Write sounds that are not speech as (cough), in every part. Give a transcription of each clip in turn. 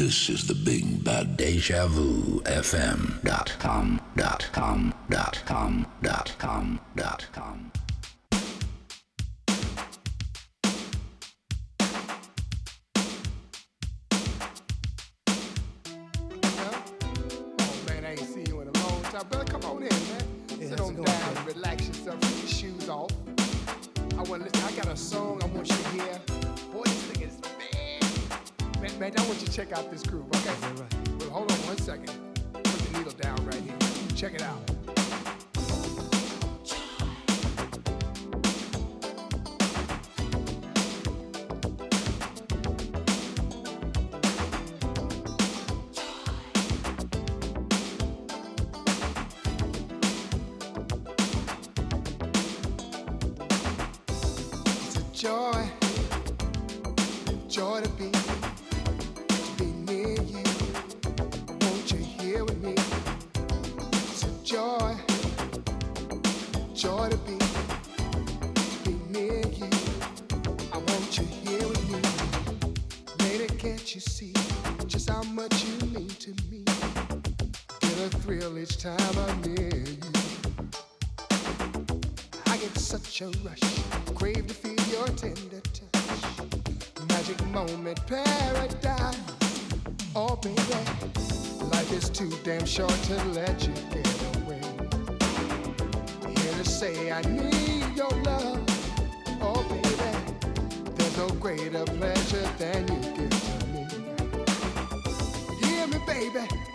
This is the big Bad Deja Vu FM dot com dot com dot com dot com. Dot com. a rush. Crave to feel your tender touch. Magic moment, paradise. Oh, baby, life is too damn short to let you get away. Here to say I need your love. Oh, baby, there's no greater pleasure than you give to me. Hear me, baby.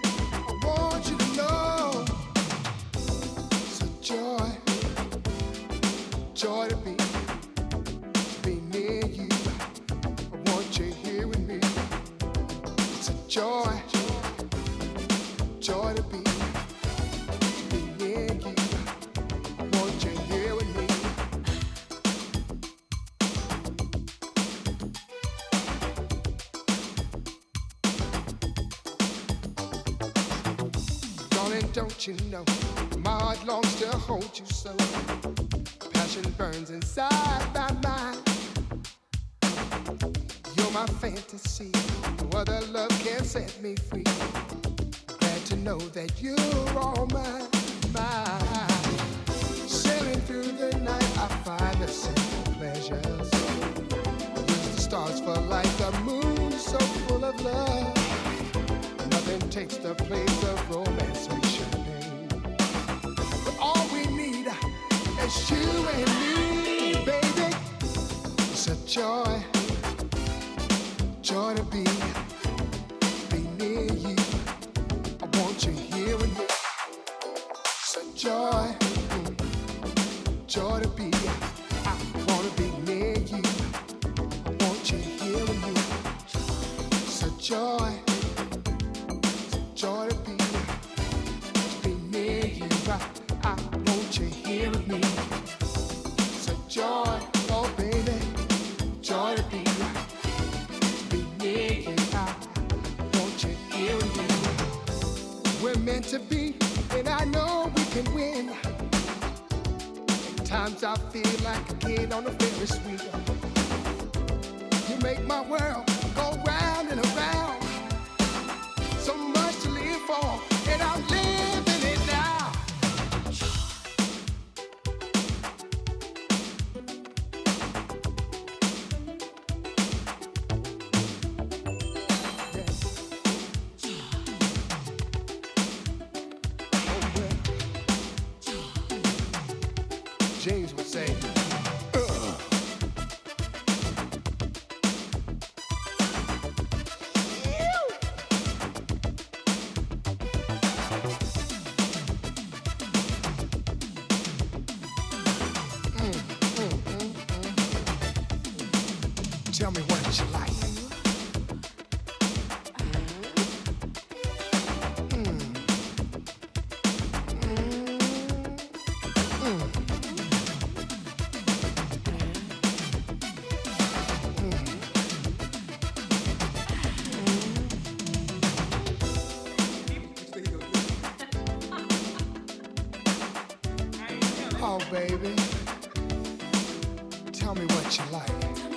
set me free. Glad to know that you're all mine. Oh, baby, tell me what you like.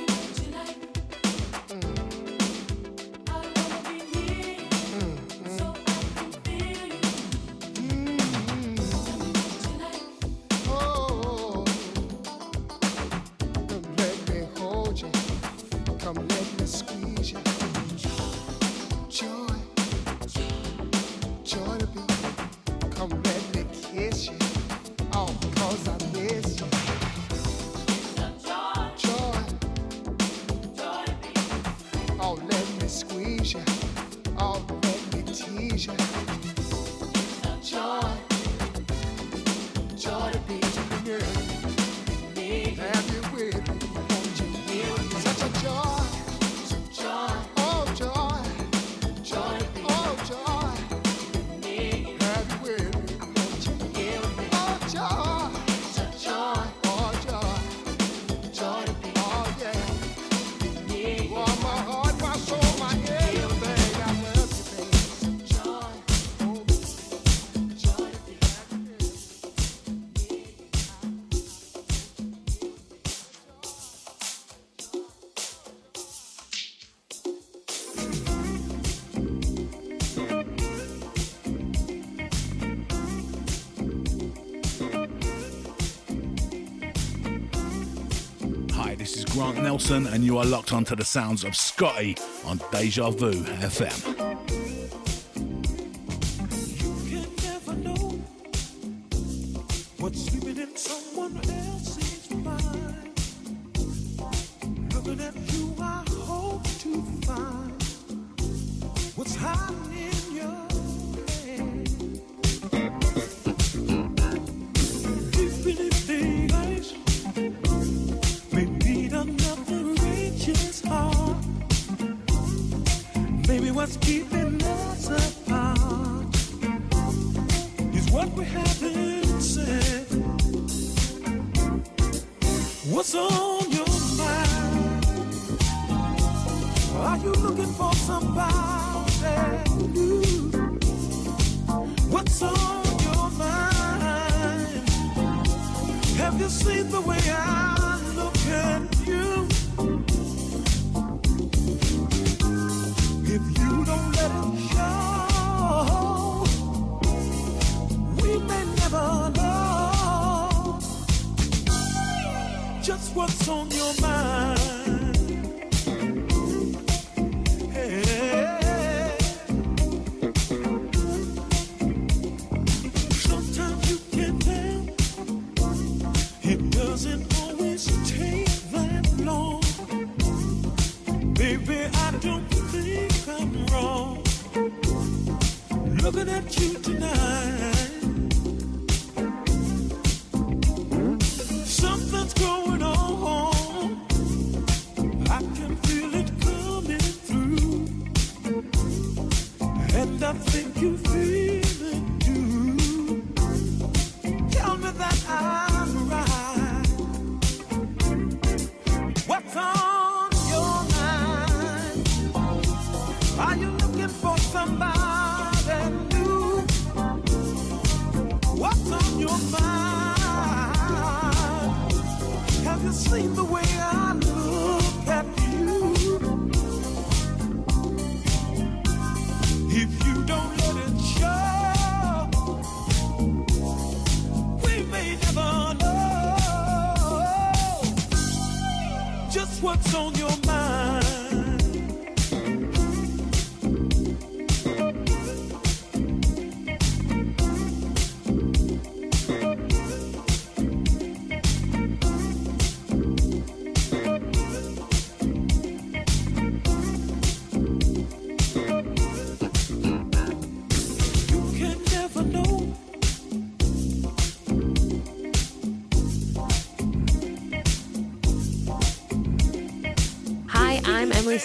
Nelson, and you are locked onto the sounds of Scotty on Deja Vu FM.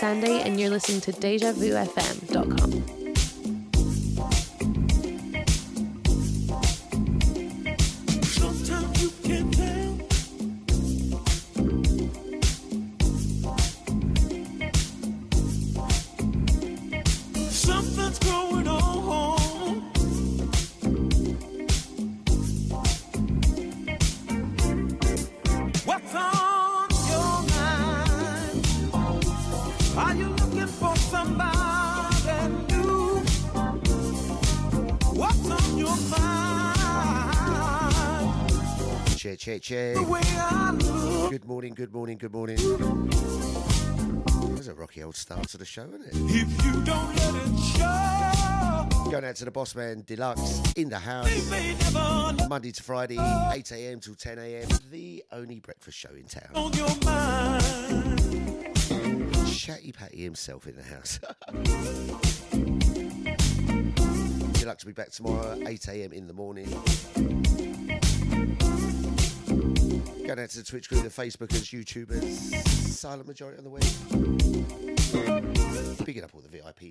Sandy, and you're listening to DejaVuFM.com. check. Good morning, good morning, good morning. There's a rocky old start to the show, isn't it? If you don't let it show. Going out to the boss man deluxe in the house. Monday to Friday, 8 a.m. till 10 a.m. The only breakfast show in town. On your mind. Chatty Patty himself in the house. (laughs) Deluxe will be back tomorrow, 8 a.m. in the morning. Going out to the Twitch crew, the Facebookers, YouTubers, silent majority on the web. Picking up all the VIP.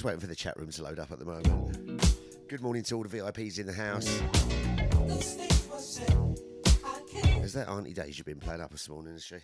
Just waiting for the chat room to load up at the moment. Good morning to all the VIPs in the house. Has that Auntie Deja been playing up this morning, has she?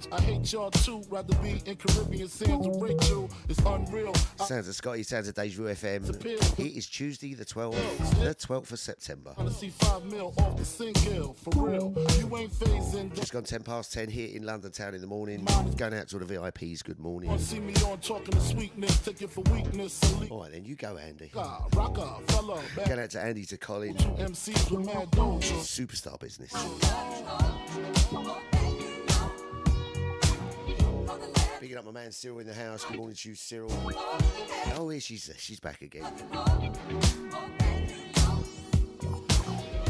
Strange. I hate y'all too. Rather be in Caribbean sands with Rachel. It's unreal. Sounds of Scotty, sounds of Deja FM. It is Tuesday the 12th, the 12th of September. Just gone 10 past 10 here in London town in the morning. Going out to all the VIPs, good morning. See me on talking to sweetness, take it for weakness. All right, then you go, Andy. Ah, fella, Going out to Andy to Colin. MCs with mad Superstar business. Picking up my man Cyril in the house. Good morning to you, Cyril. Oh, here she's she's back again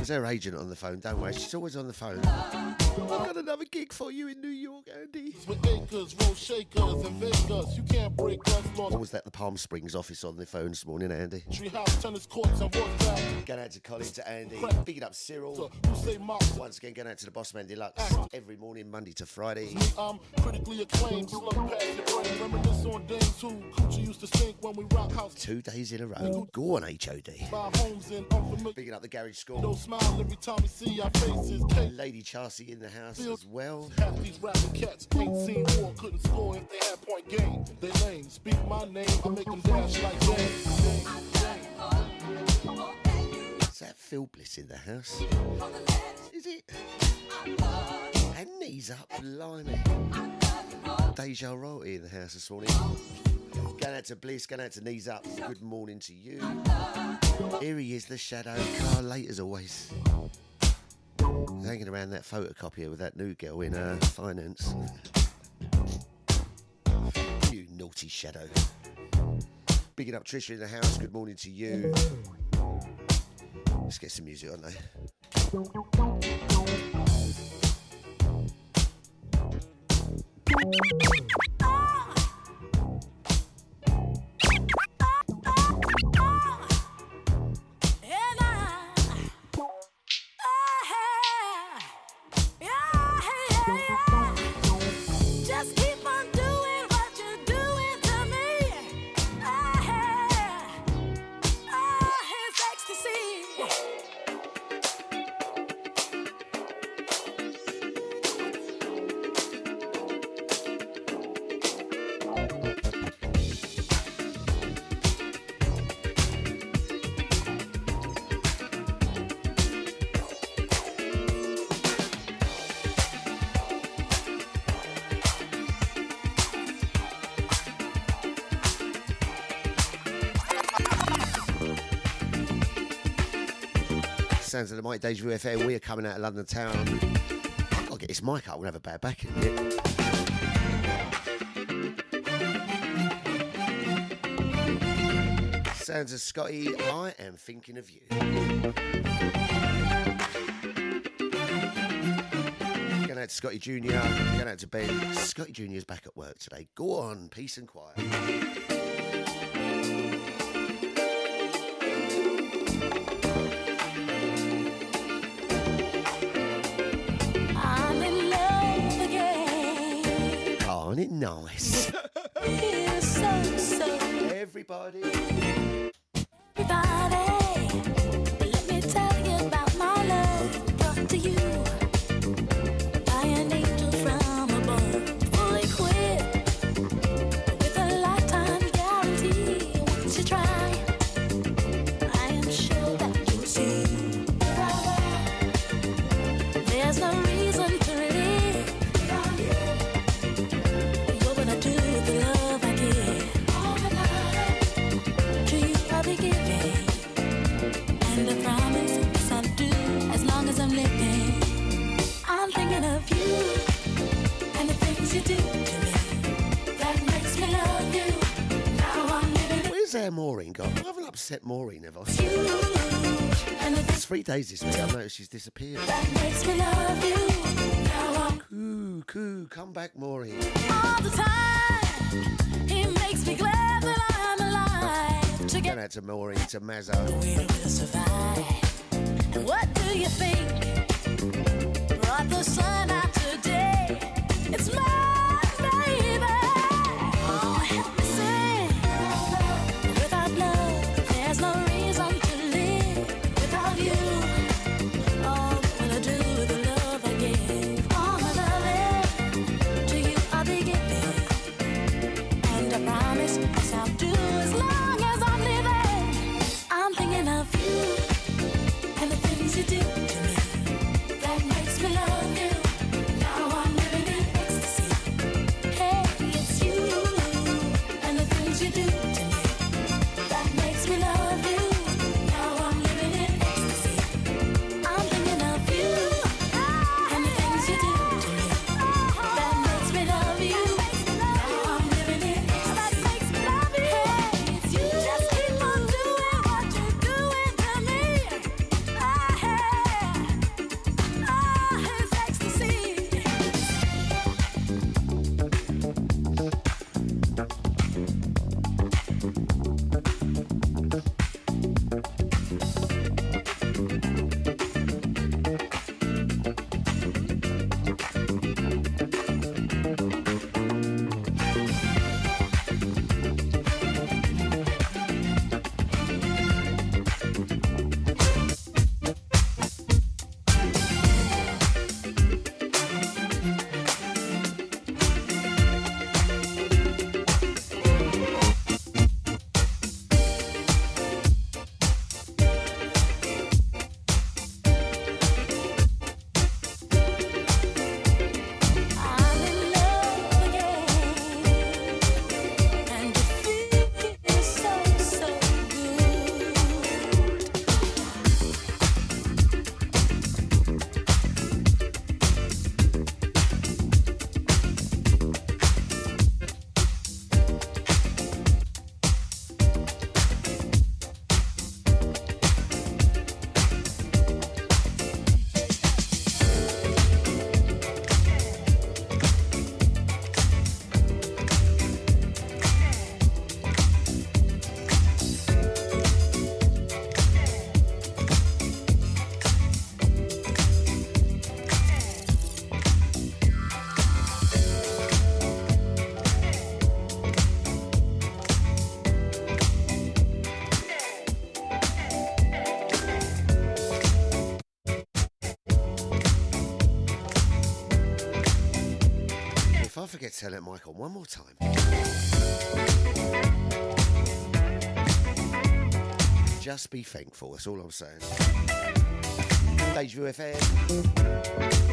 her agent on the phone. Don't worry, she's always on the phone. I've got another gig for you in New York, Andy. With acres, roll shakers, and Vegas. You can't break us, What was that? The Palm Springs office on the phone this morning, Andy. Treehouse, tennis courts, and WhatsApp. Going out to Colin, to Andy. Picking up Cyril. So, who say Mops? Once again, going out to the Boss Man Deluxe every morning, Monday to Friday. I'm critically acclaimed, slug past your brain. Reminisce on days who Coochie used to sing when we rock house. Two days in a row. Go on, HOD. Picking up the Garage School. Smile every time we see our faces. Oh, Kate Lady Chelsea in the house as well. Half these rapping cats ain't seen war, couldn't score if they had point game. They lame, speak my name, I make them dash like Dame. Is that Phil Bliss in the house? Is it? And knees up, blimey. Deja Royalty in the house this morning. Going out to Bliss, going out to Knees Up. Good morning to you. Here he is, the shadow. Car late as always. Hanging around that photocopier with that new girl in uh, finance. you naughty shadow. Bigging up Trisha in the house. Good morning to you. Let's get some music on there. Sounds of the Mike Deja Vu FM. We are coming out of London town. I've got to get this mic up. We'll have a bad back in minute. Sounds of Scotty. I am thinking of you. Going out to Scotty Jr. Going out to Ben. Scotty Jr. is back at work today. Go on, peace and quiet. Nice? (laughs) Feels so, so Everybody. everybody. Upset Maureen, have I? with you. And the It's three days this week. I've noticed she's disappeared. that makes me love you. Coo, coo, come back, Maureen. all the time. He makes me glad that I'm alive. To get out to Maureen, to Mazza. we will survive. And what do you think forget to tell it, Michael, one more time. Just be thankful, that's all I'm saying. Deja FM.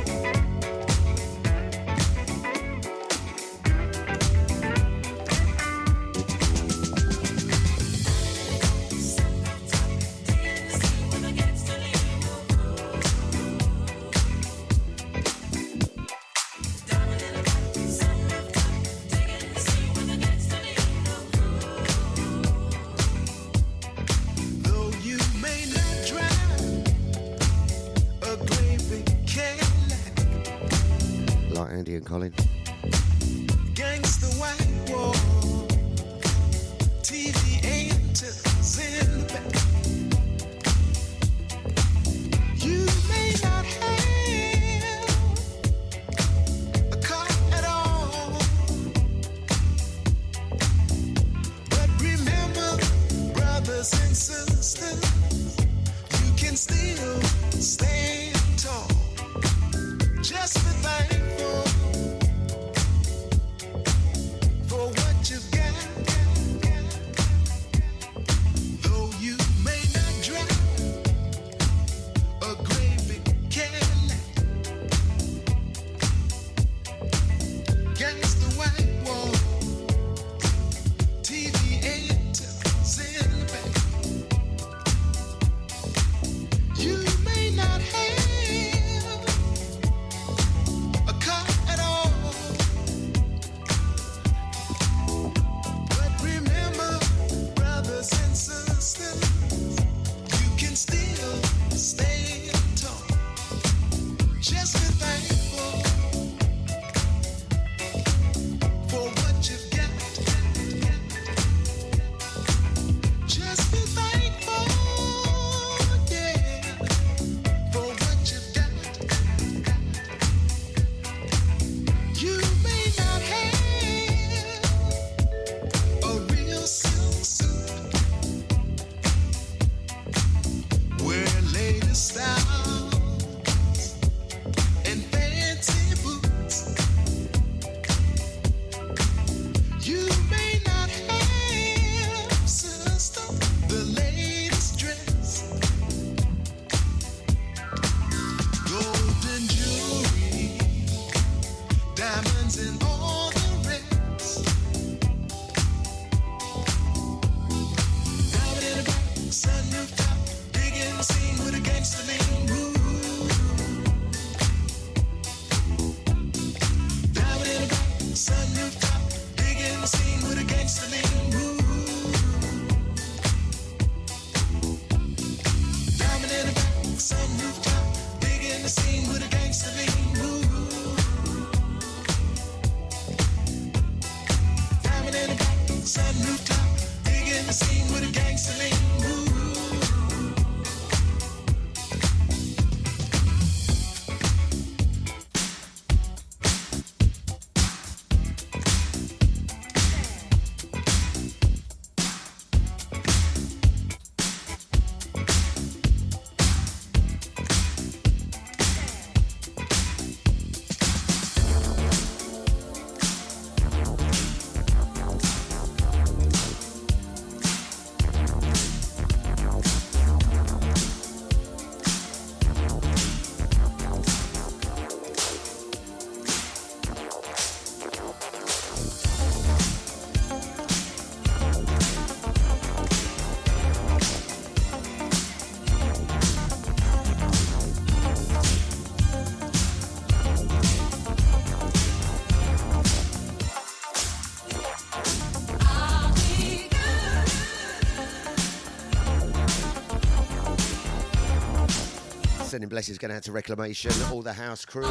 Sending blessings going out to Reclamation, all the house crew.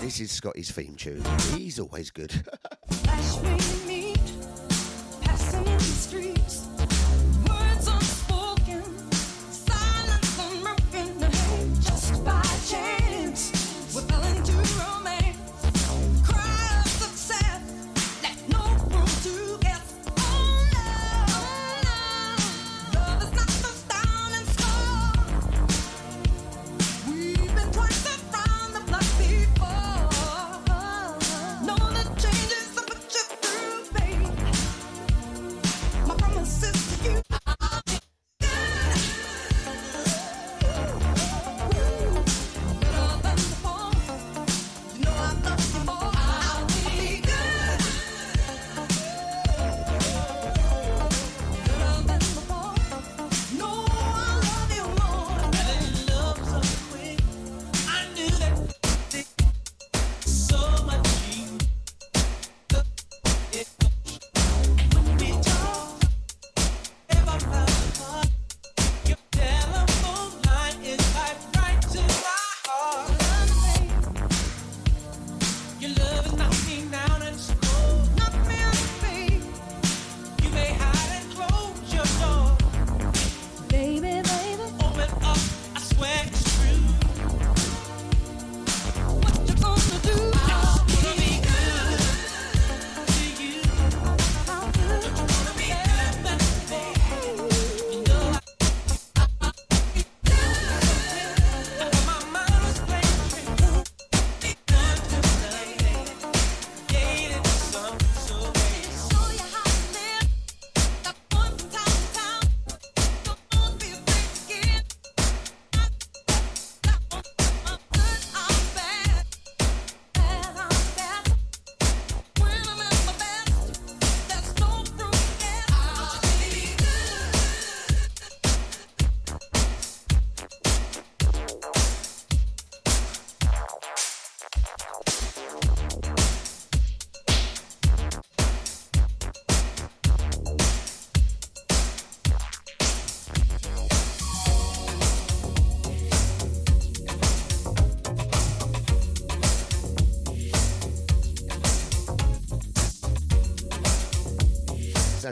This is Scotty's theme tune. He's always good. (laughs)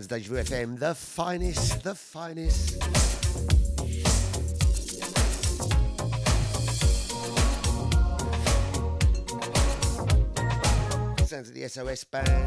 Sounds Deja Vu FM, the finest, the finest. Sounds of the SOS band.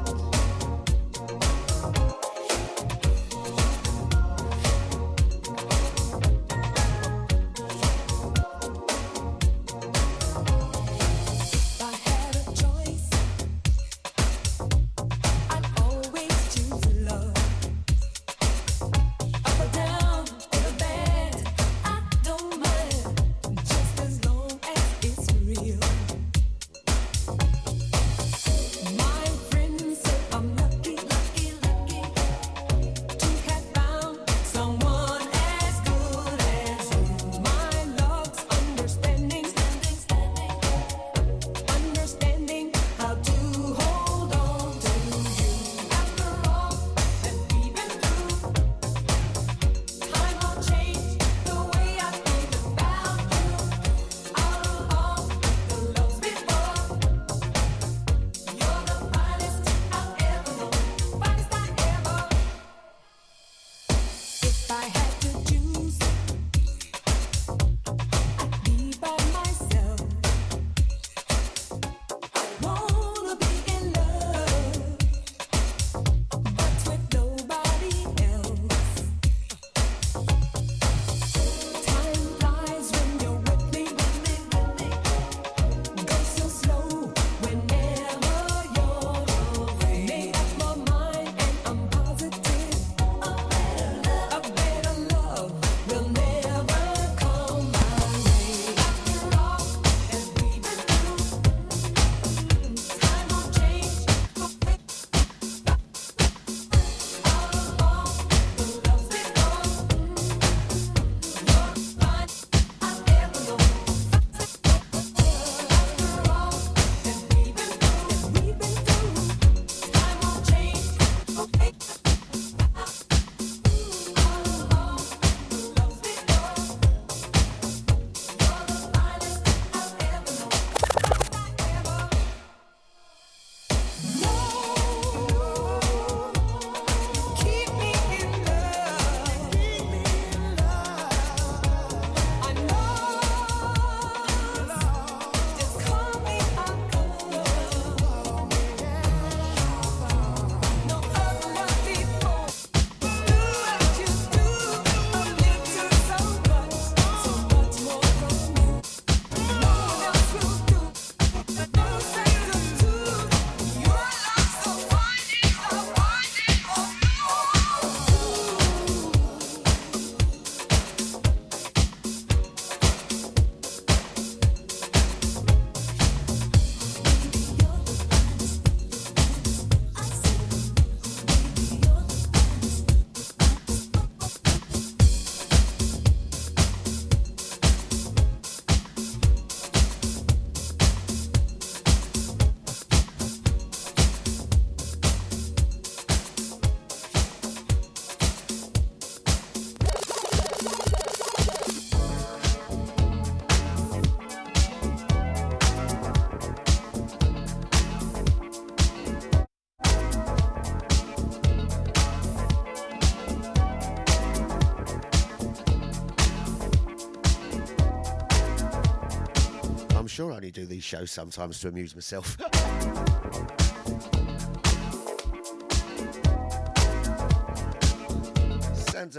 do these shows sometimes to amuse myself. (laughs)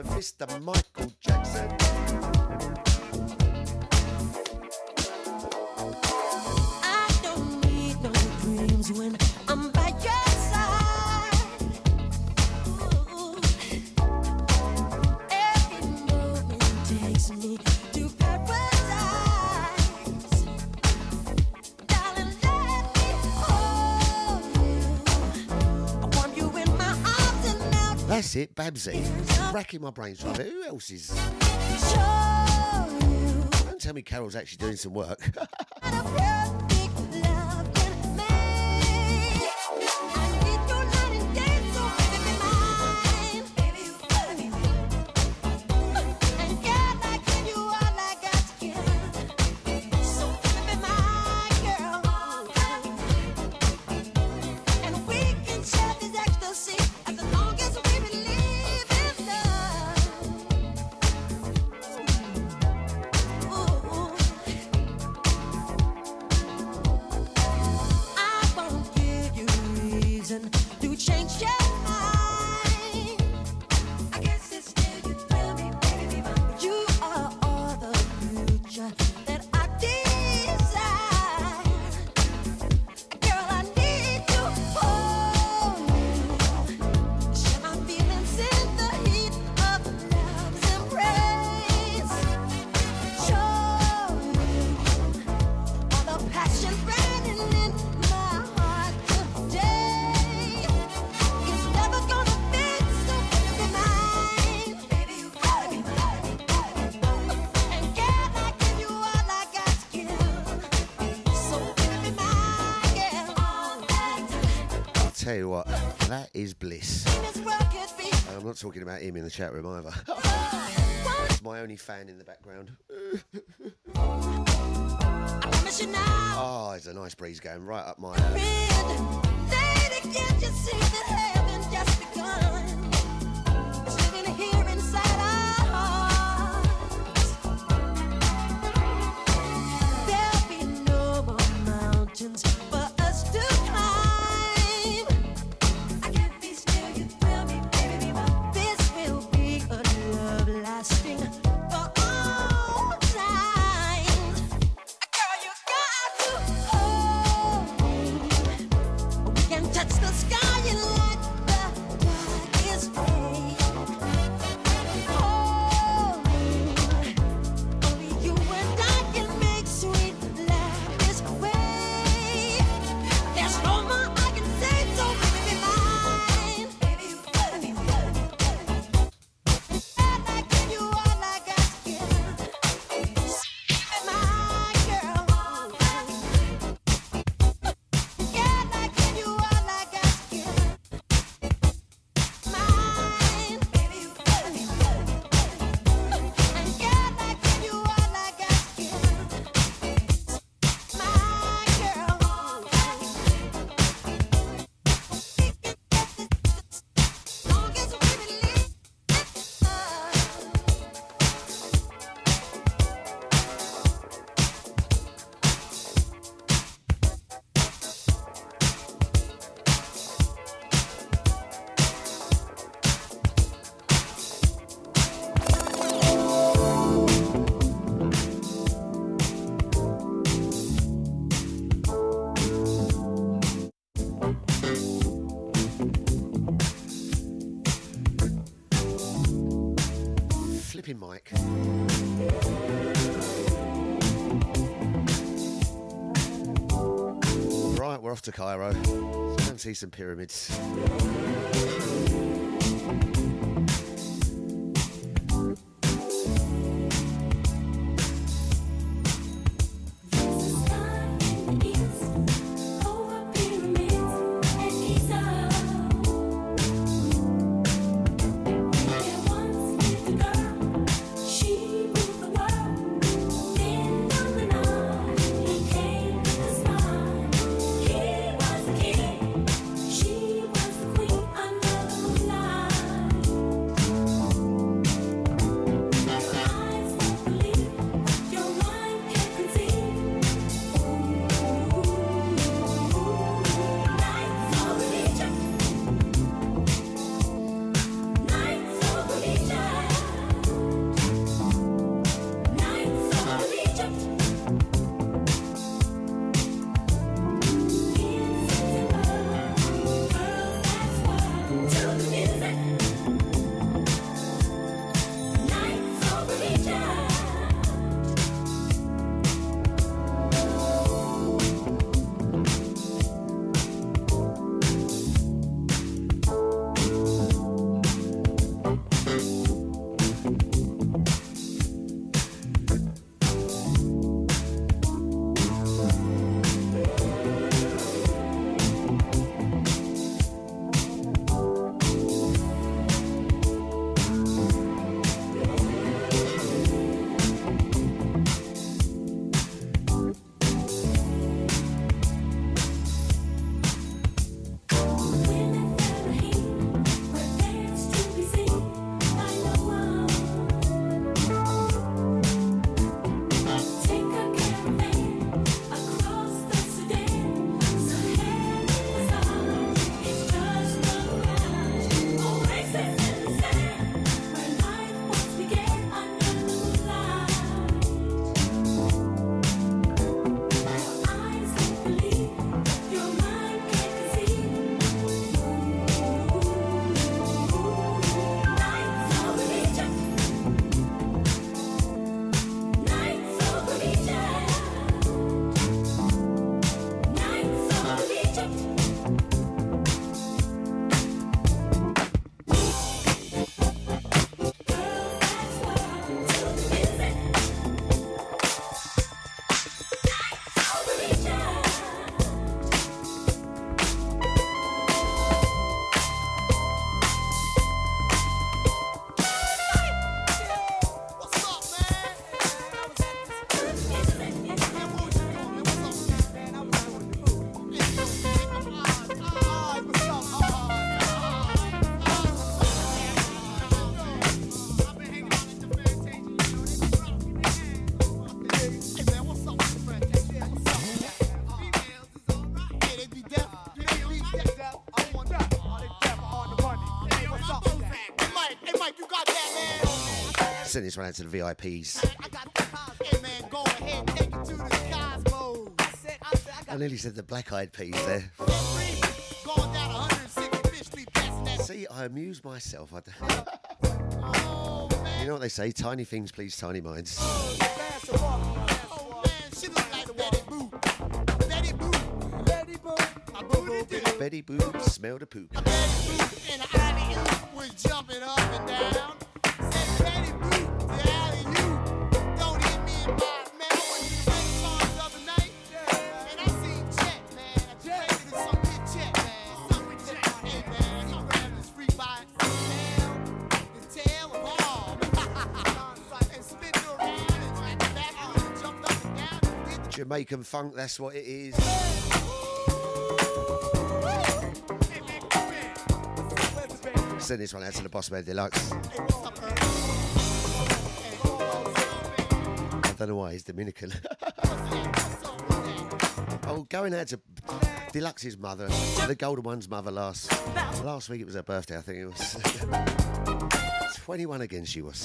Vista It, Babsy. Racking my brains right Who else is? Don't tell me Carol's actually doing some work. (laughs) tell you what, that is bliss. And I'm not talking about him in the chat room either. it's my only fan in the background. oh, it's a nice breeze going right up my. Head. Cairo. Let's go and see some pyramids. Send this one out to the VIPs. I nearly said the black eyed peas there. See, I amuse myself. I (laughs) you know what they say? Tiny things please tiny minds. Betty Boop, smell the poop. Jamaican funk, that's what it is. Send this one out to the Boss Man Deluxe. I don't know why he's Dominican. (laughs) oh, going out to Deluxe's mother, the Golden One's mother last last week. It was her birthday, I think it was. (laughs) 21 again, she was.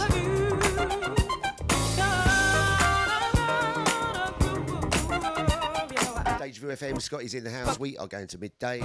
Deja Vu FM, Scotty's in the house. We are going to midday.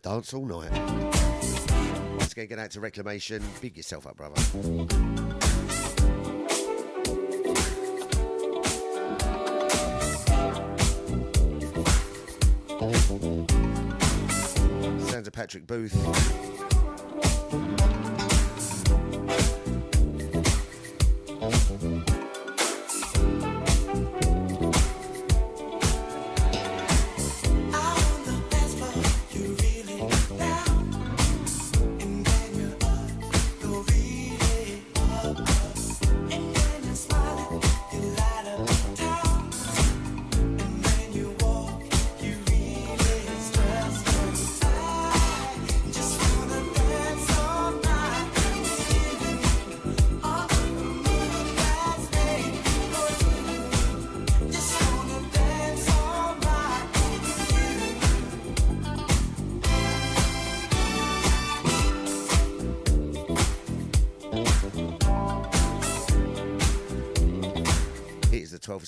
Dance all night. Once again, get out to Reclamation. Big yourself up, brother. Sounds of Patrick Booth.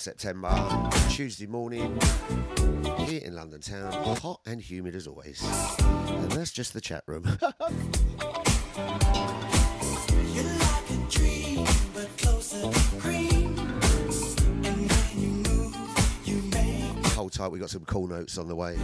September, Tuesday morning, here in London town, hot and humid as always. And that's just the chat room. Hold tight, we got some cool notes on the way.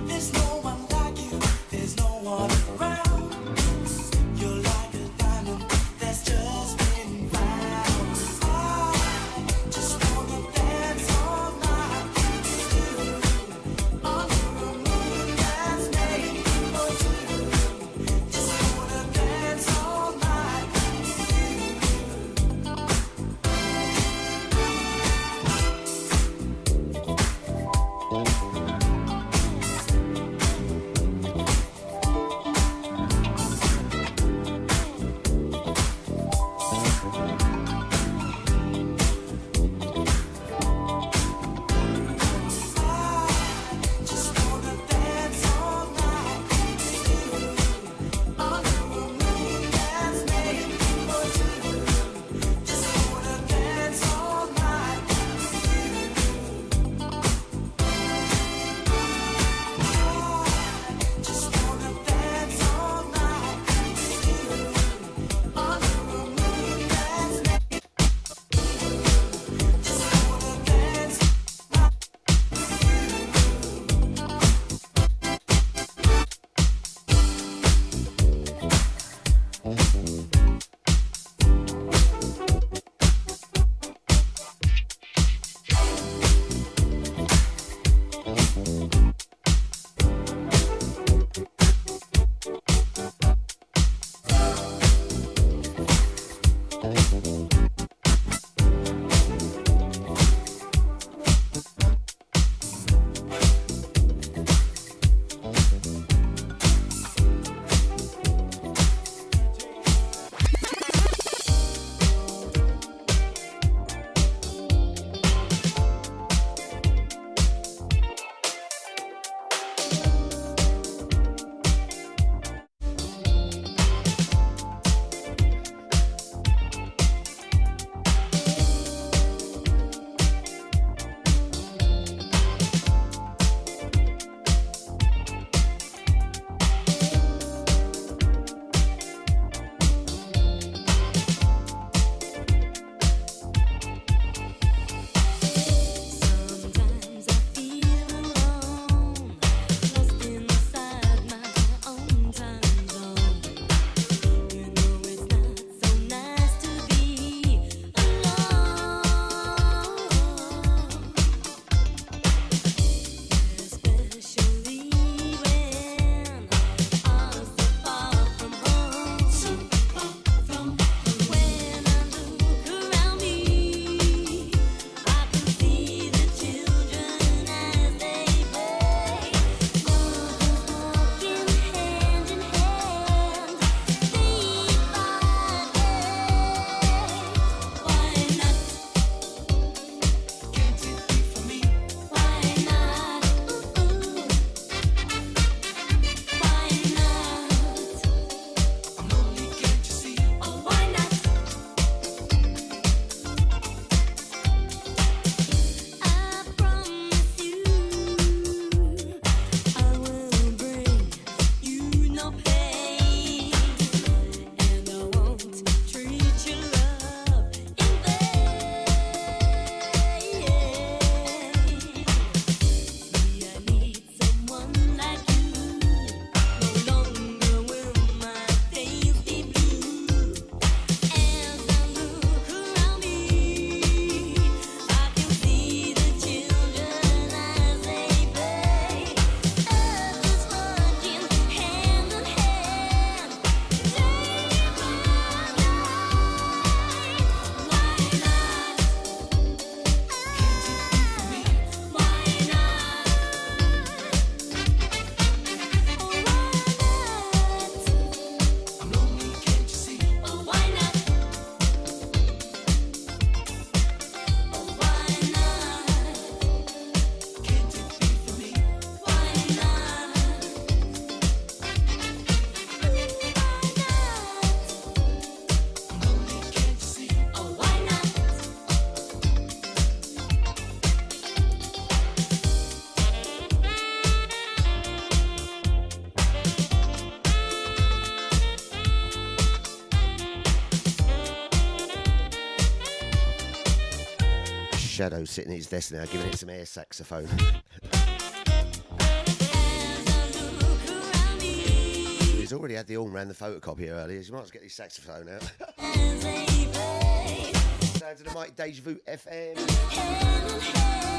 Shadow sitting at his desk now, giving it some air saxophone. He's already had the horn round the photocopy earlier. So you might as well get his saxophone out. Sounds of the mighty Deja Vu FM.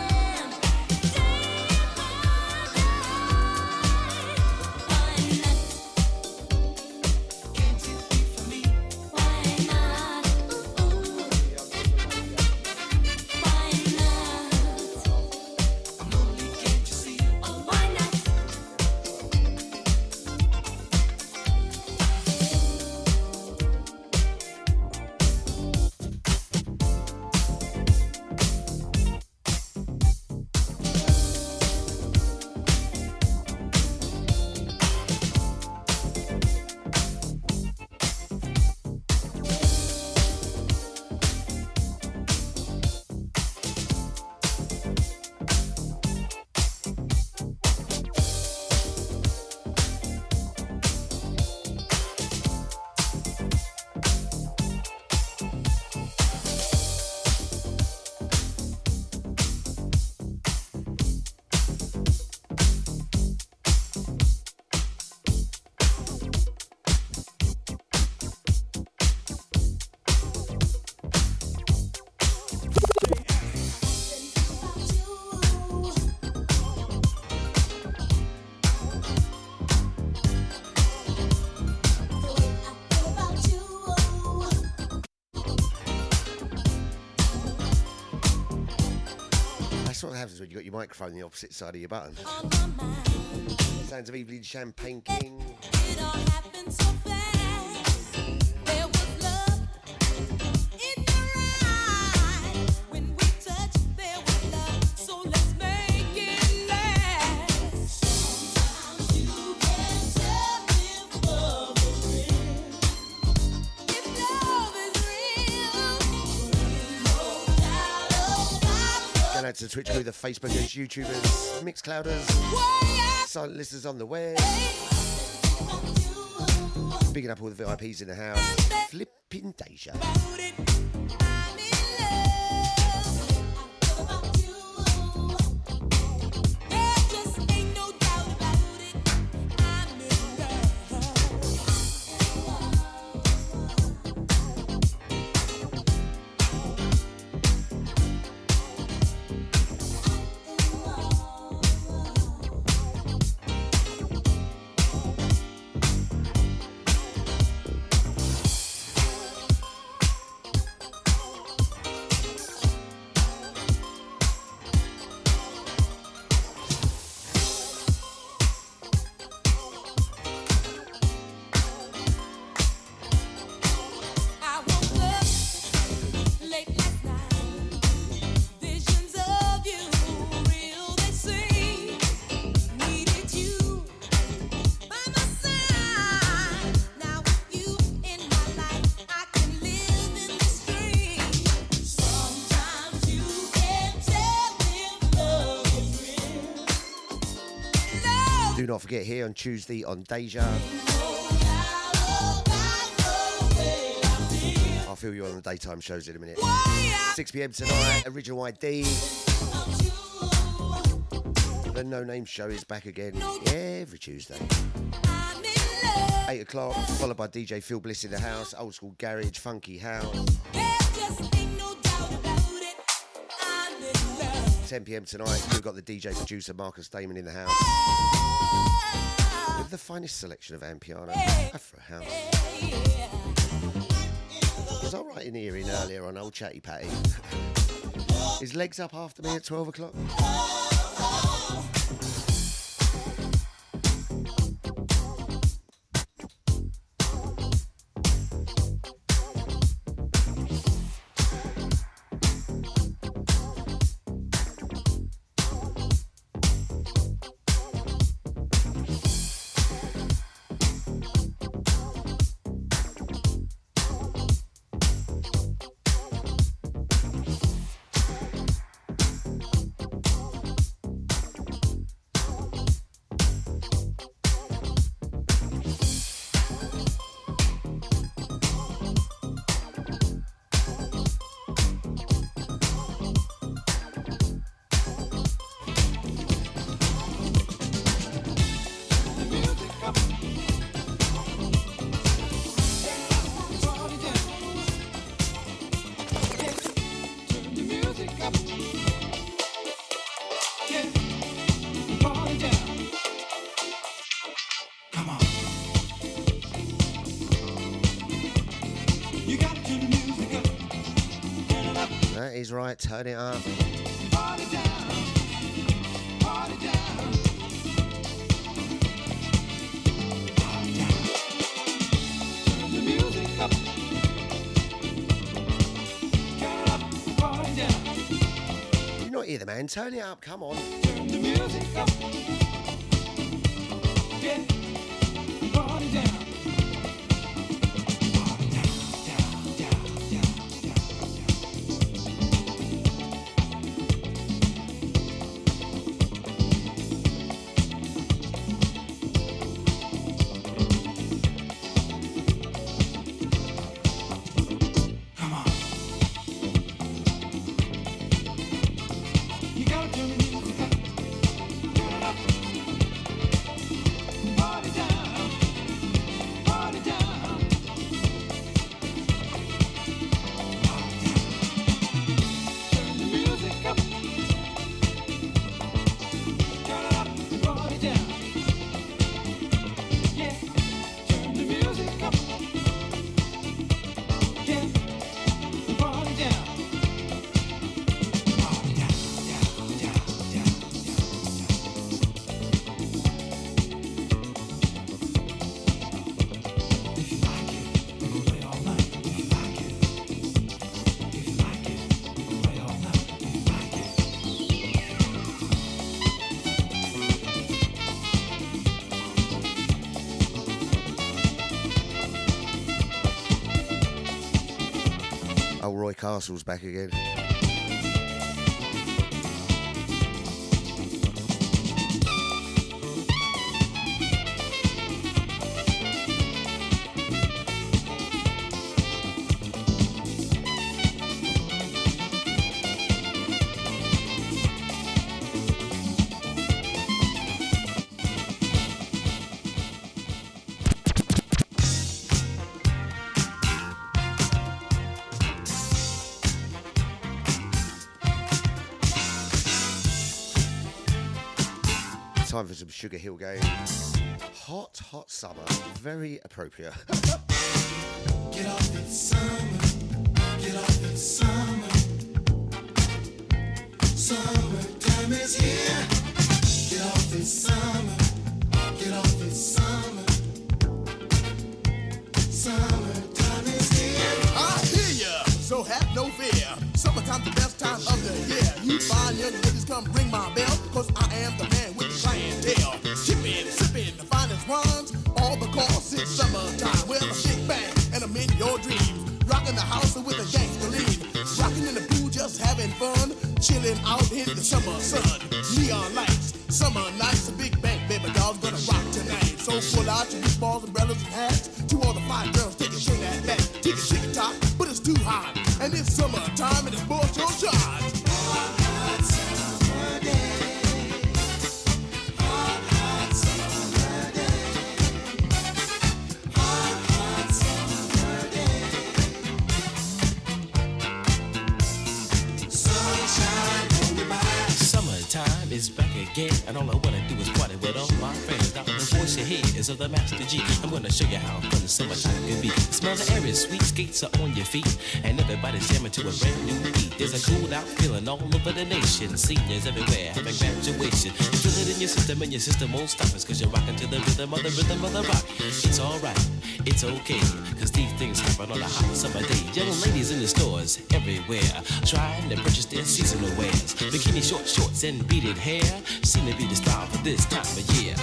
Happens when you got your microphone on the opposite side of your button. Sounds of Evelyn Champagne King. Twitch crew, the Facebookers, YouTubers, Mixclouders, silent listeners on the web. Bigging up all the VIPs in the house. Flipping Deja. Do not forget here on Tuesday on Deja. I'll feel you on the daytime shows in a minute. 6 pm tonight, Original ID. The No Name Show is back again every Tuesday. 8 o'clock, followed by DJ Phil Bliss in the house, old school garage, funky house. 10 pm tonight, we've got the DJ producer Marcus Damon in the house. With the finest selection of Amapiano, Afro House. Was I right in hearing earlier on old Chatty Patty? His legs up after me at 12 o'clock? 70s, right? Turn it up. You're not hear the man. Turn it up. Come on. Oh, Roy Castle's back again. Sugar Hill Gang. Hot, hot summer. Very appropriate. (laughs) Get off summer. Get off summer. Is here. Skates are on your feet, and everybody's jamming to a brand new beat. There's a cool out feeling all over the nation. Seniors everywhere having graduation. You feel it in your system, and your system won't stop us, cause you're rocking to the rhythm of the rhythm of the rock. It's alright, it's okay, cause these things happen on a hot summer day. Young ladies in the stores everywhere, trying to purchase their seasonal wares. Bikini short shorts and beaded hair seem to be the style for this time of year.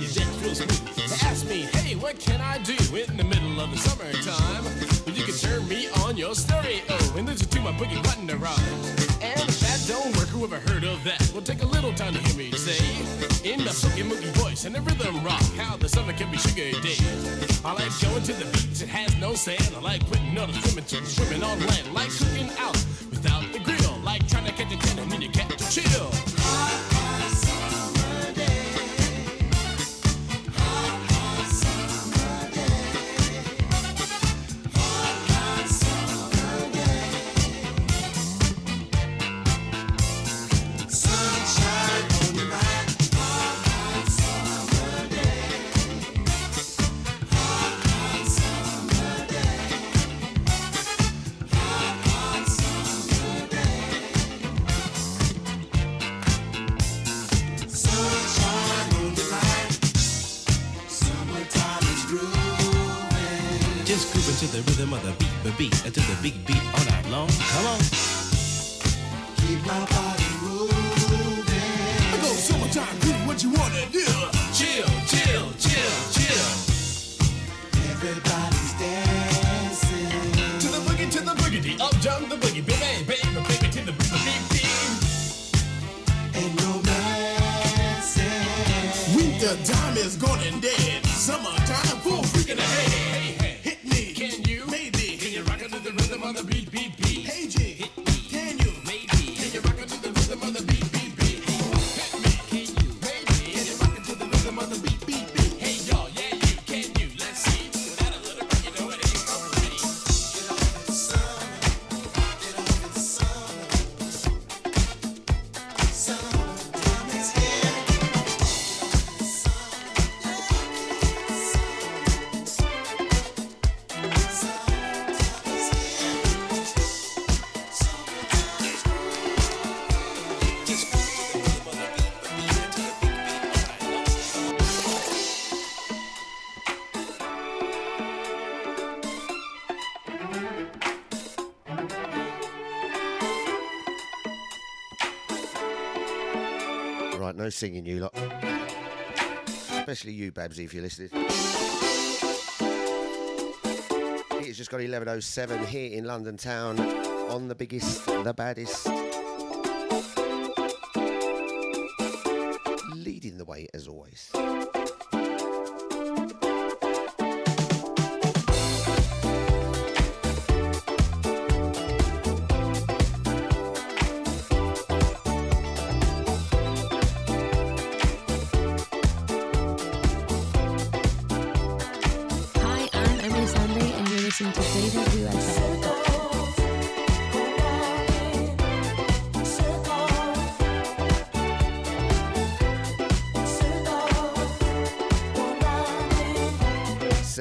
your smooth. Ask me, hey, what can I do in the middle of the summertime? Well, you can turn me on your stereo and listen to my boogie button to rhyme. And if that don't work, whoever heard of that? Well, take a little time to hear me say, in my silky moogie voice and the rhythm rock, how the summer can be sugar day. I like going to the beach, it has no sand. I like putting on a swimming swimming on land, like cooking out without the grill, like trying to catch a tennis singing, you lot. Especially you, Babsy, if you're listening. It's just got 11.07 here in London town on the biggest, the baddest.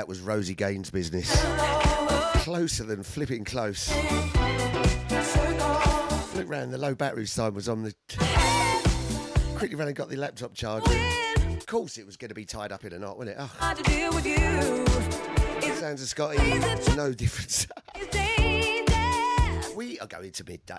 That was Rosie Gaines' business. Closer than flipping close. Look round, the low battery sign was on the. Quickly ran and got the laptop charged. Of course, it was going to be tied up in a knot, wasn't it? Oh. Sounds of Scotty, no difference. we are going to midday.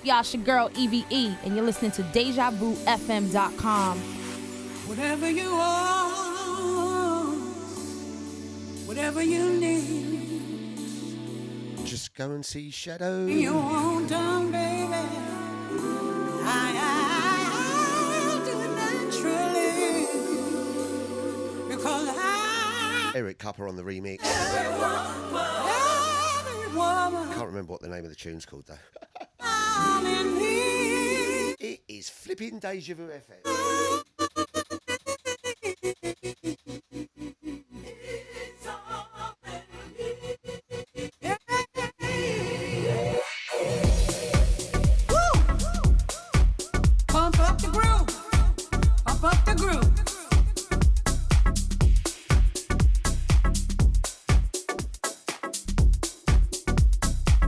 Up, y'all? It's your girl EVE, and you're listening to DejaVuFM.com. Whatever you want, whatever you need, Just go and see Shadow. you want done, baby. I, I, I do it naturally because I, Eric Kupper on the remix. every woman, Can't remember what the name of the tune's called though. Flipping Deja Vu FM. Pump up the groove, pump up the groove.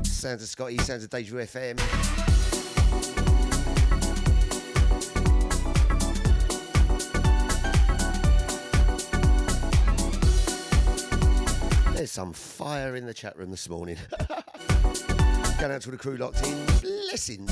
Sounds of Scotty, sounds of Deja FM. Some fire in the chat room this morning. (laughs) Going out to the crew locked in. Blessings.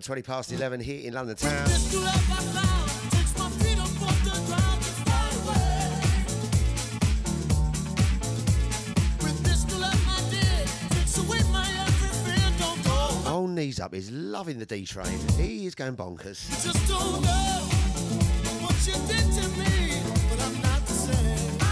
Just 20 past 11 here in London town. Old knees up is loving the D train. He is going bonkers. Just don't know what you did to me, but I'm not the same.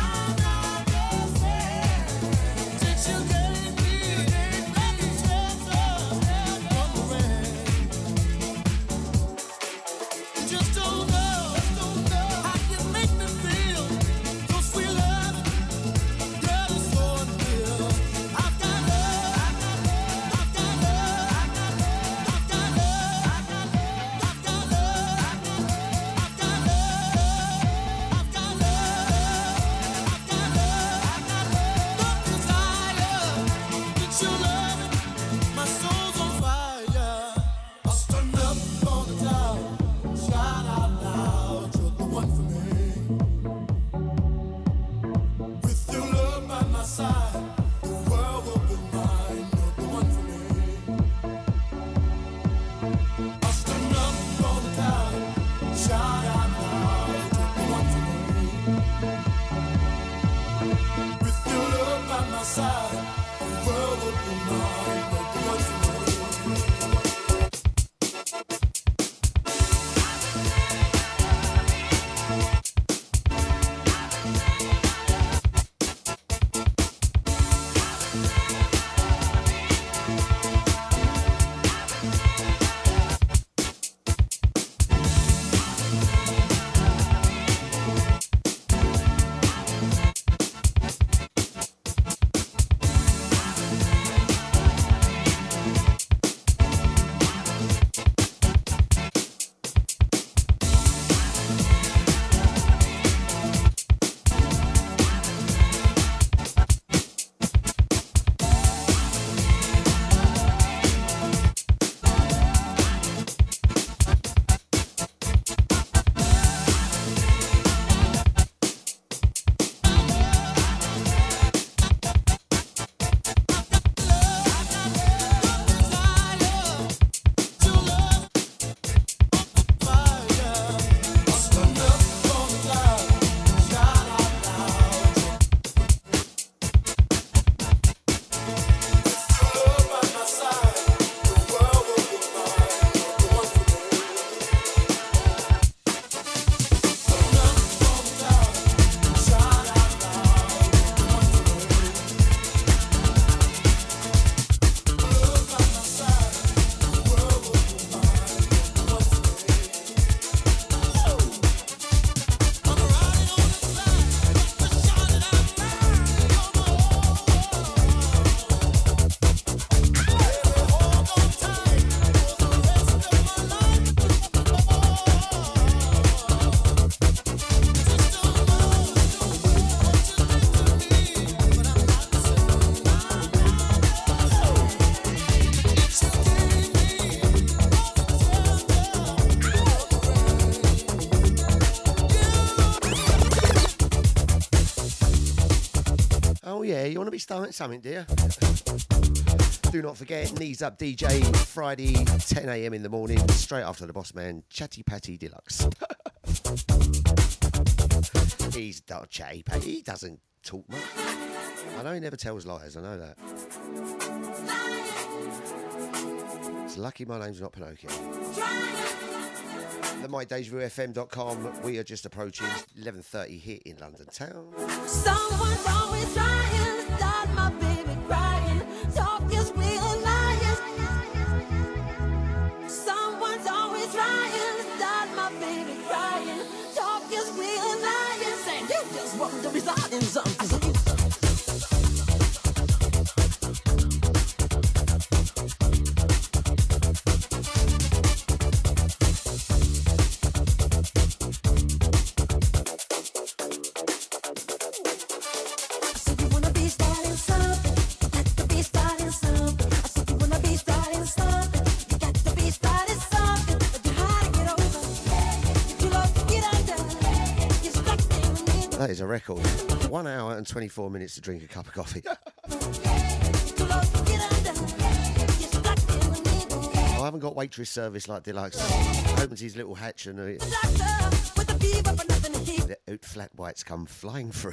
You want to be starting something, do you? Do not forget, Knees Up DJ, Friday, 10 a.m. in the morning, straight after the boss man, Chatty Patty Deluxe. (laughs) He's not chatty patty, he doesn't talk much. I know he never tells lies, I know that. It's lucky my name's not Pinocchio. The MyDejaVuFM.com, we are just approaching 11.30 here in London town. Someone's always trying to start my baby crying. Talk is real lying. Someone's always trying to start my record. One hour and 24 minutes to drink a cup of coffee. I haven't got waitress service like Deluxe. Opens his little hatch and it, the oat flat whites come flying through.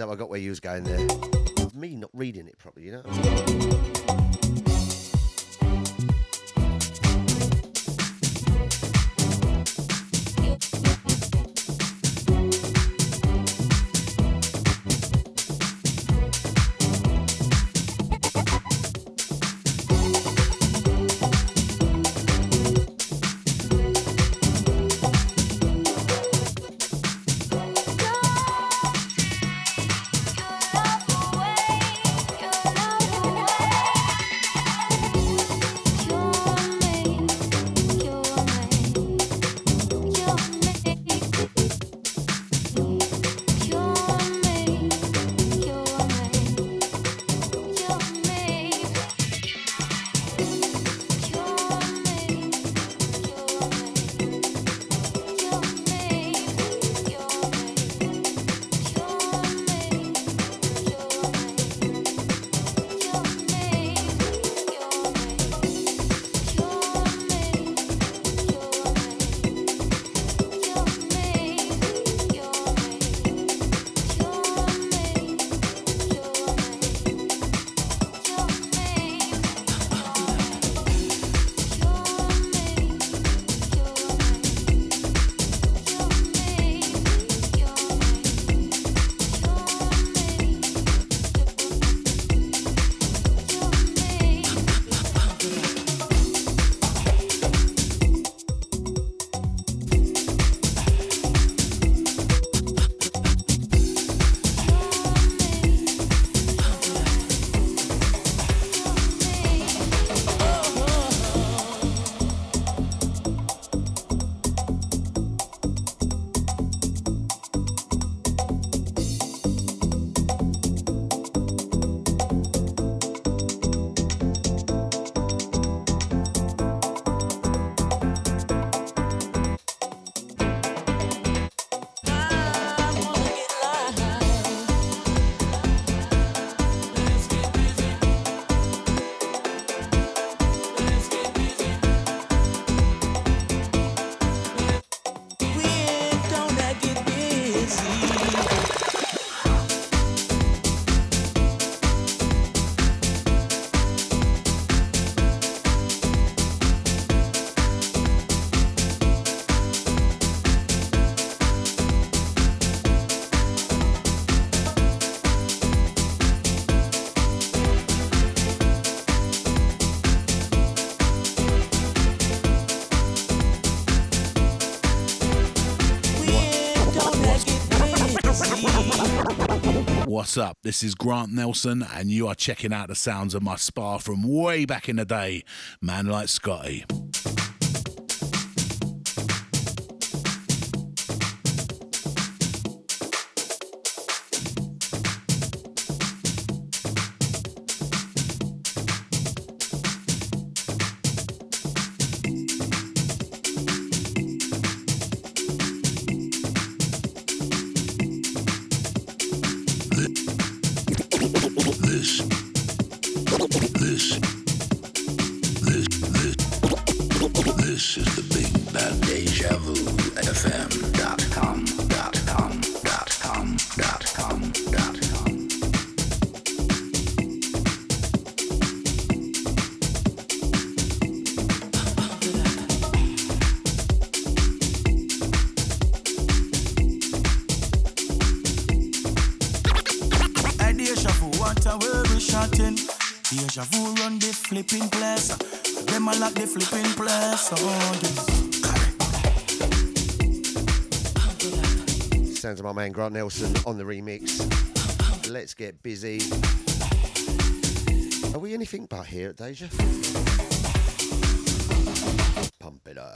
up. I got where you was going there. Me not reading it properly, you know. What's up? This is Grant Nelson, and you are checking out the sounds of my spa from way back in the day, Man Like Scotte. Man Grant Nelson on the remix. Let's get busy. Are we anything but here at Deja? Pump it up.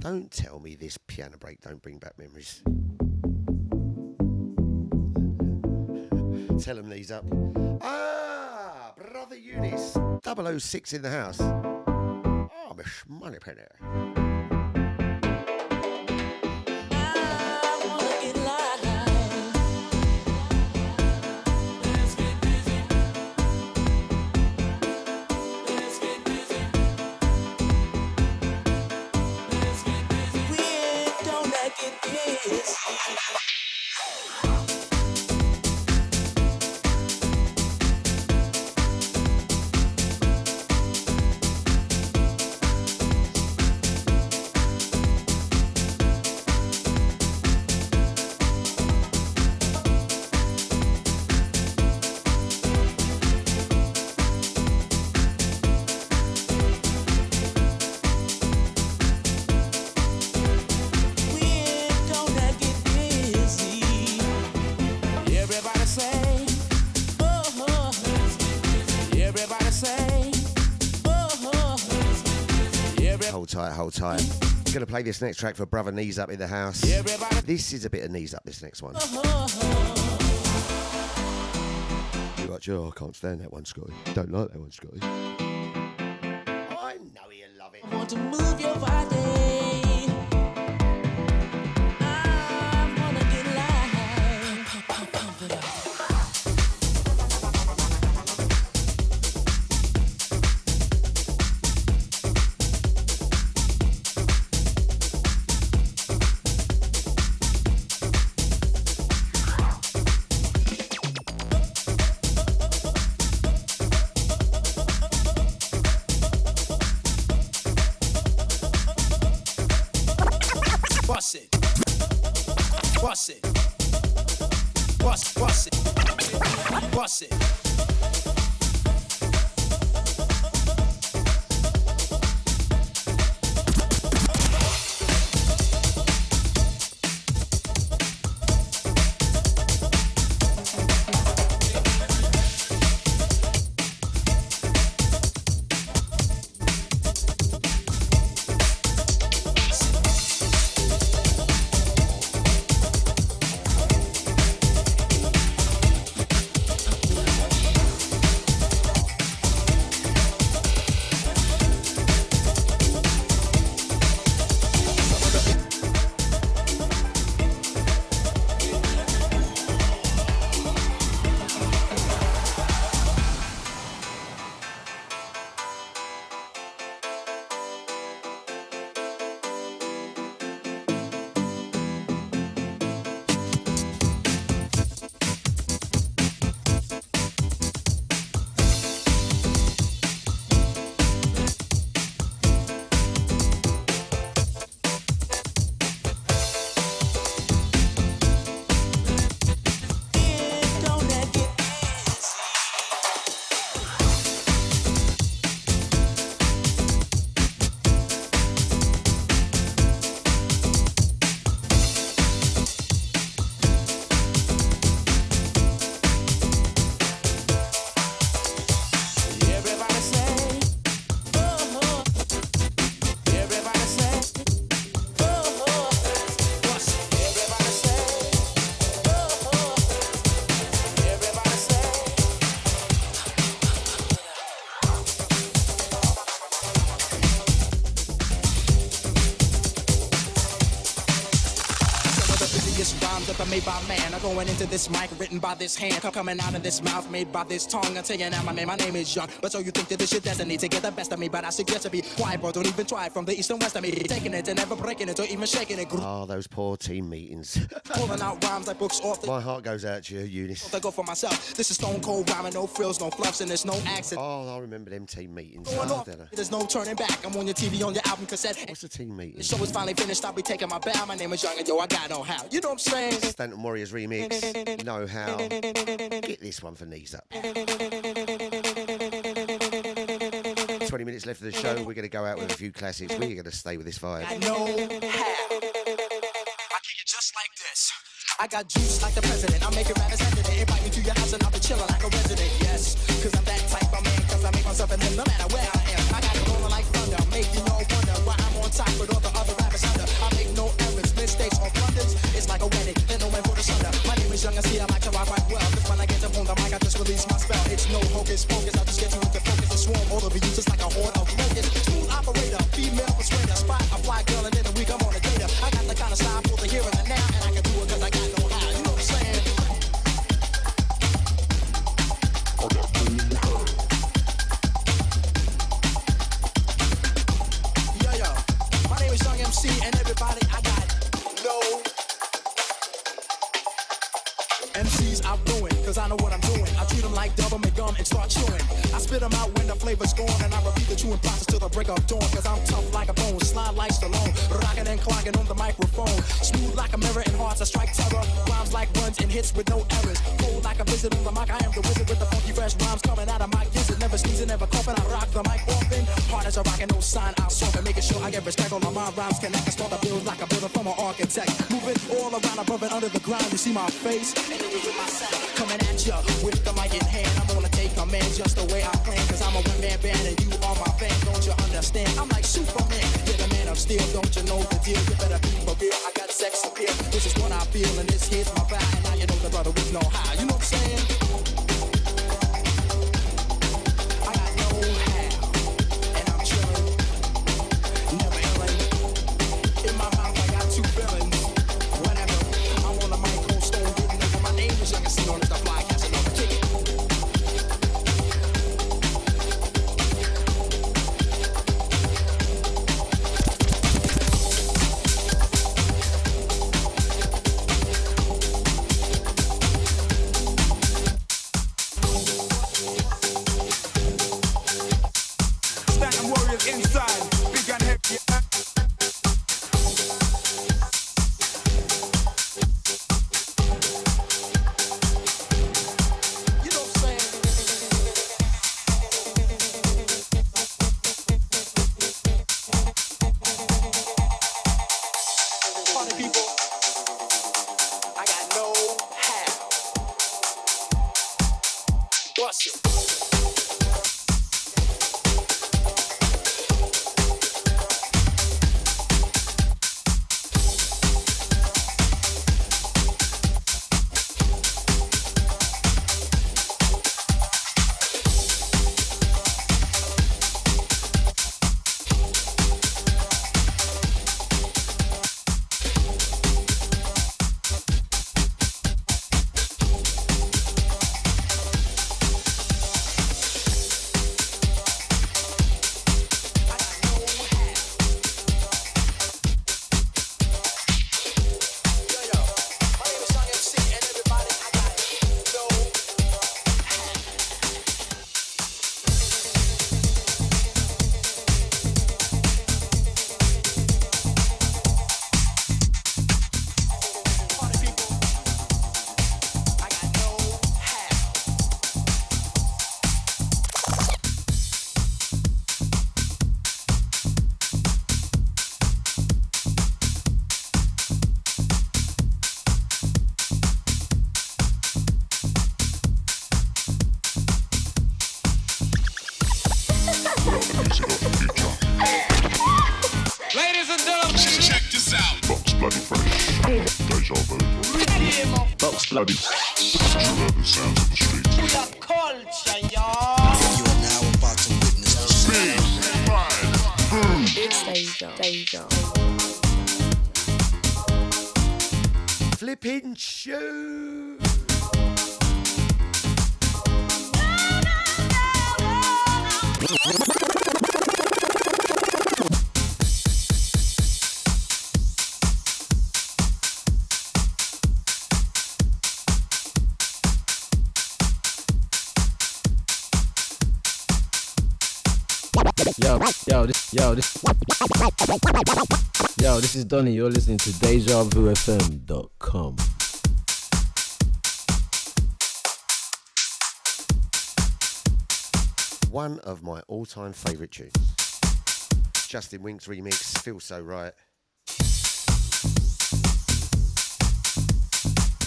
Don't tell me this piano break don't bring back memories. Tell them these up. Ah, Brother Eunice. 006 in the house. Oh, Miss Moneypenny. Time. Gonna play this next track for Brother Knees Up in the house. This is a bit of Knees Up, this next one. You're like, Joe, I can't stand that one, Scotte. Don't like that one, Scotte. I know you love it. By man. Going into this mic written by this hand. Come coming out of this mouth made by this tongue. I'm telling you now, my man, my name is Young. But so you think that this shit destiny to get the best of me. But I suggest to be quiet, bro. Don't even try from the east and west of me. Taking it and never breaking it or even shaking it. Oh, those poor team meetings. (laughs) Pulling out rhymes like books off the My heart goes out to you, Eunice. I go for myself. This is stone cold rhyming, no frills, no fluffs, and there's no accent. Oh, I remember them team meetings. Oh, off. There's no turning back. I'm on your TV, on your album cassette. What's the team meeting? The show is finally finished. I'll be taking my bow. My name is Young, and yo, I got no how. You know what I'm saying? Stanton Warriors remix. Know how. Get this one for knees up. 20 minutes left of the show. We're going to go out with a few classics. We're going to stay with this vibe. I know how. I kick it just like this. I got juice like the president. I'm making rappers hesitant. Invite me to your house and I'll be chilling like a resident. Yes, cause I'm that type of man. Cause I make myself and then no matter where I am. I got it rolling like thunder. Making you all wonder why I'm on top with all the other rappers under. It's no hocus see my face. Coming at ya with the mic in hand. I'm gonna take command just the way I plan. Cause I'm a one man band and you are my fan. Don't you understand? I'm like Superman. You're the man of steel. Don't you know the deal? You better be for real. I got sex appeal. Is Donny. You're listening to DejaVuFM.com. One of my all-time favourite tunes. Justin Winks remix, feels so right.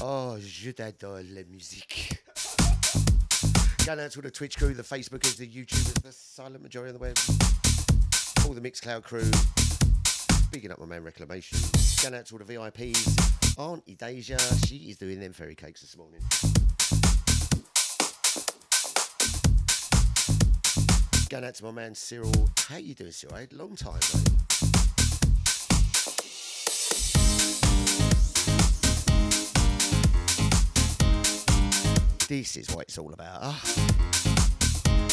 Oh, je t'adore la musique. Going out to the Twitch crew, the Facebookers, the YouTubers, the silent majority of the web, all the Mixcloud crew. Bigging up my man Reclamation. Going out to all the VIPs. Auntie Deja, she is doing them fairy cakes this morning. Going out to my man Cyril. How you doing, Cyril? Long time, mate. This is what it's all about. Ah.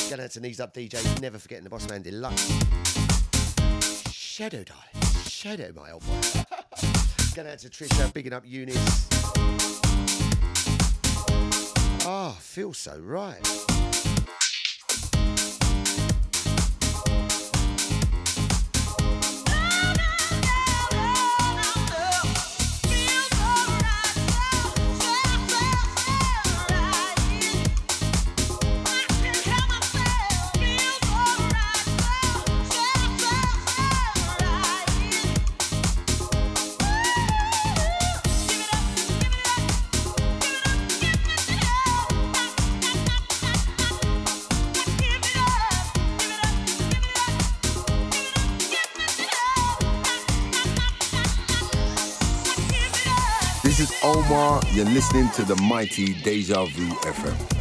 Going out to Knees Up DJs, never forgetting the Boss Man Deluxe. Shadow Die. Shadow, my old boy. Going out to Trisha, bigging up Eunice. Ah, feels so right. You're listening to the mighty Deja Vu FM.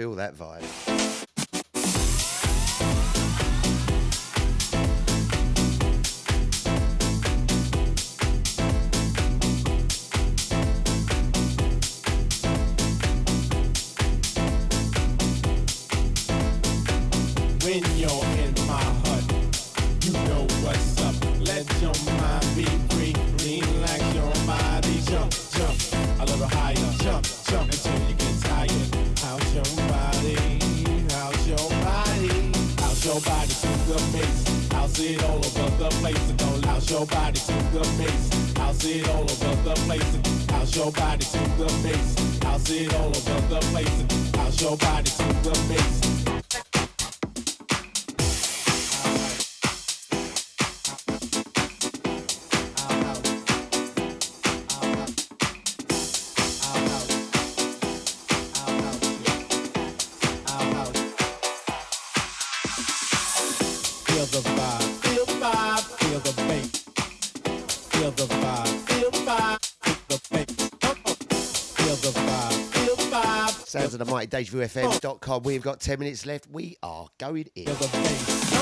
Feel that vibe. Sounds of the mighty DejaVuFM.com. We've got 10 minutes left. We are going in.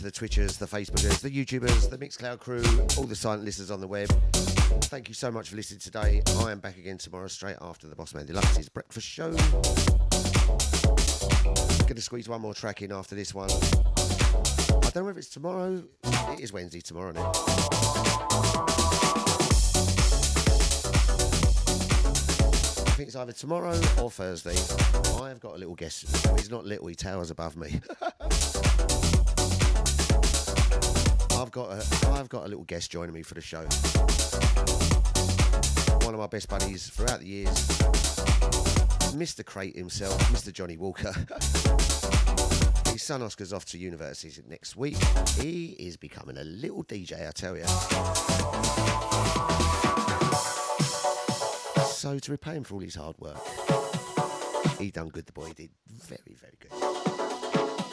To the Twitchers, the Facebookers, the YouTubers, the Mixcloud crew, all the silent listeners on the web. Thank you so much for listening today. I am back again tomorrow, straight after the Bossman Deluxe's breakfast show. Going to squeeze one more track in after this one. I don't know if it's tomorrow. It is Wednesday tomorrow, it? I think it's either tomorrow or Thursday. I've got a little guest. He's not little, he towers above me. (laughs) I've got a, I've got a little guest joining me for the show. One of my best buddies throughout the years, Mr. Crate himself, Mr. Johnny Walker. (laughs) His son Oscar's off to university next week. He is becoming a little DJ, I tell you. So to repay him for all his hard work, he done good. The boy did very, very good.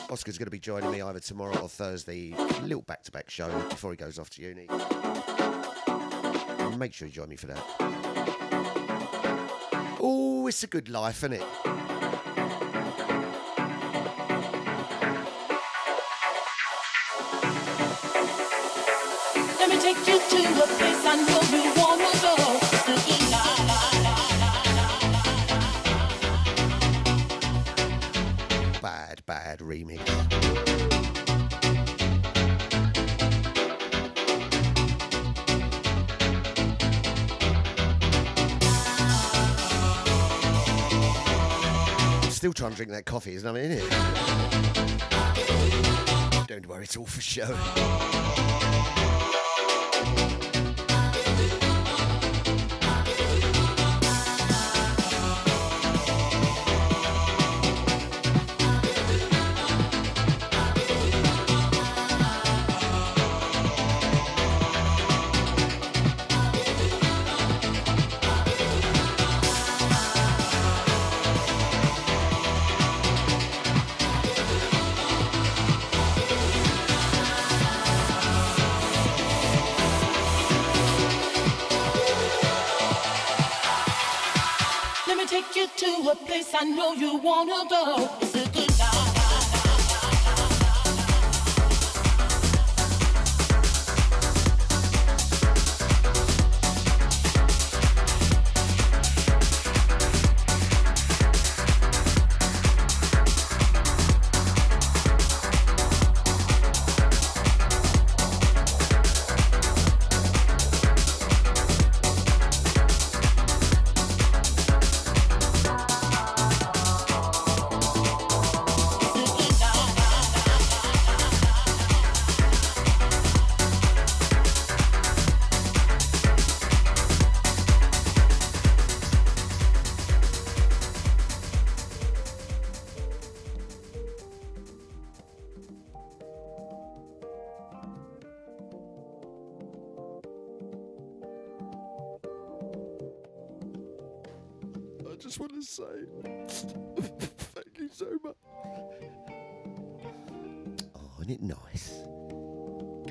Oscar's going to be joining me either tomorrow or Thursday. Little back-to-back show before he goes off to uni. Make sure you join me for that. Oh, it's a good life, isn't it? Bad, remix. Still trying to drink that coffee, isn't it? In it? Don't worry, it's all for show. I know you wanna go.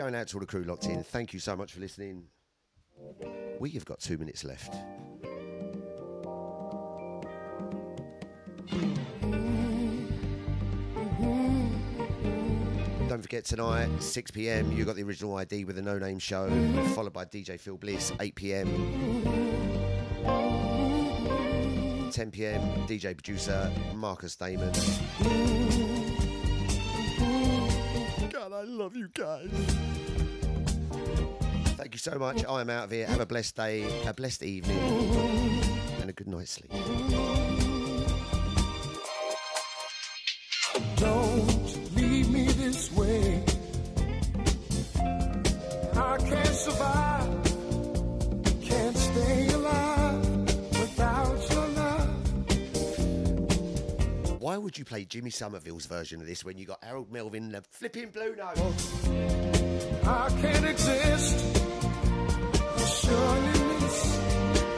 Going out to all the crew locked in. Mm. Thank you so much for listening. We have got two minutes left. Don't forget tonight, 6 pm, you got the original ID with the No Name Show, followed by DJ Phil Bliss, 8 pm. 10 pm, DJ producer Marcus Damon. God, I love you guys. Thank you so much. I am out of here. Have a blessed day, a blessed evening, and a good night's sleep. Don't leave me this way. I can't survive, Why would you play Jimmy Somerville's version of this when you got Harold Melvin the flipping blue note? I can't exist. I surely miss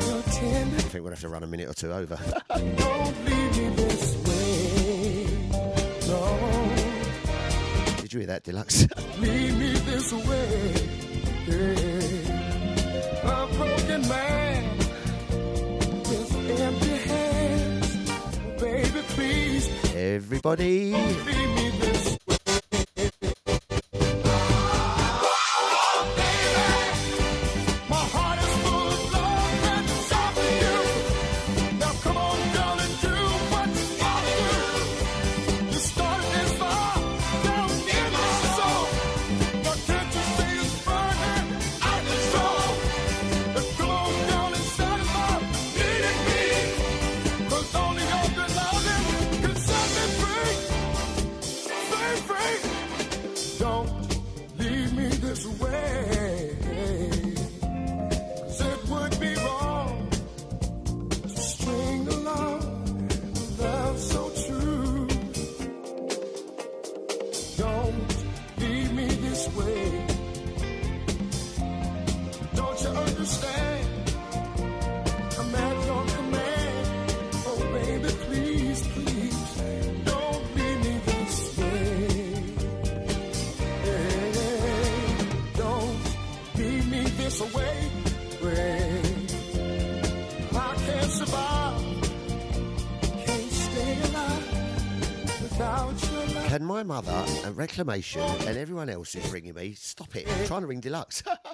your tender. I think we'll have to run a minute or two over. (laughs) Don't leave me this way. No, Did you hear that, Deluxe? (laughs) leave me this way. A Everybody. Reclamation and everyone else is ringing me stop it? I'm trying to ring Deluxe. (laughs)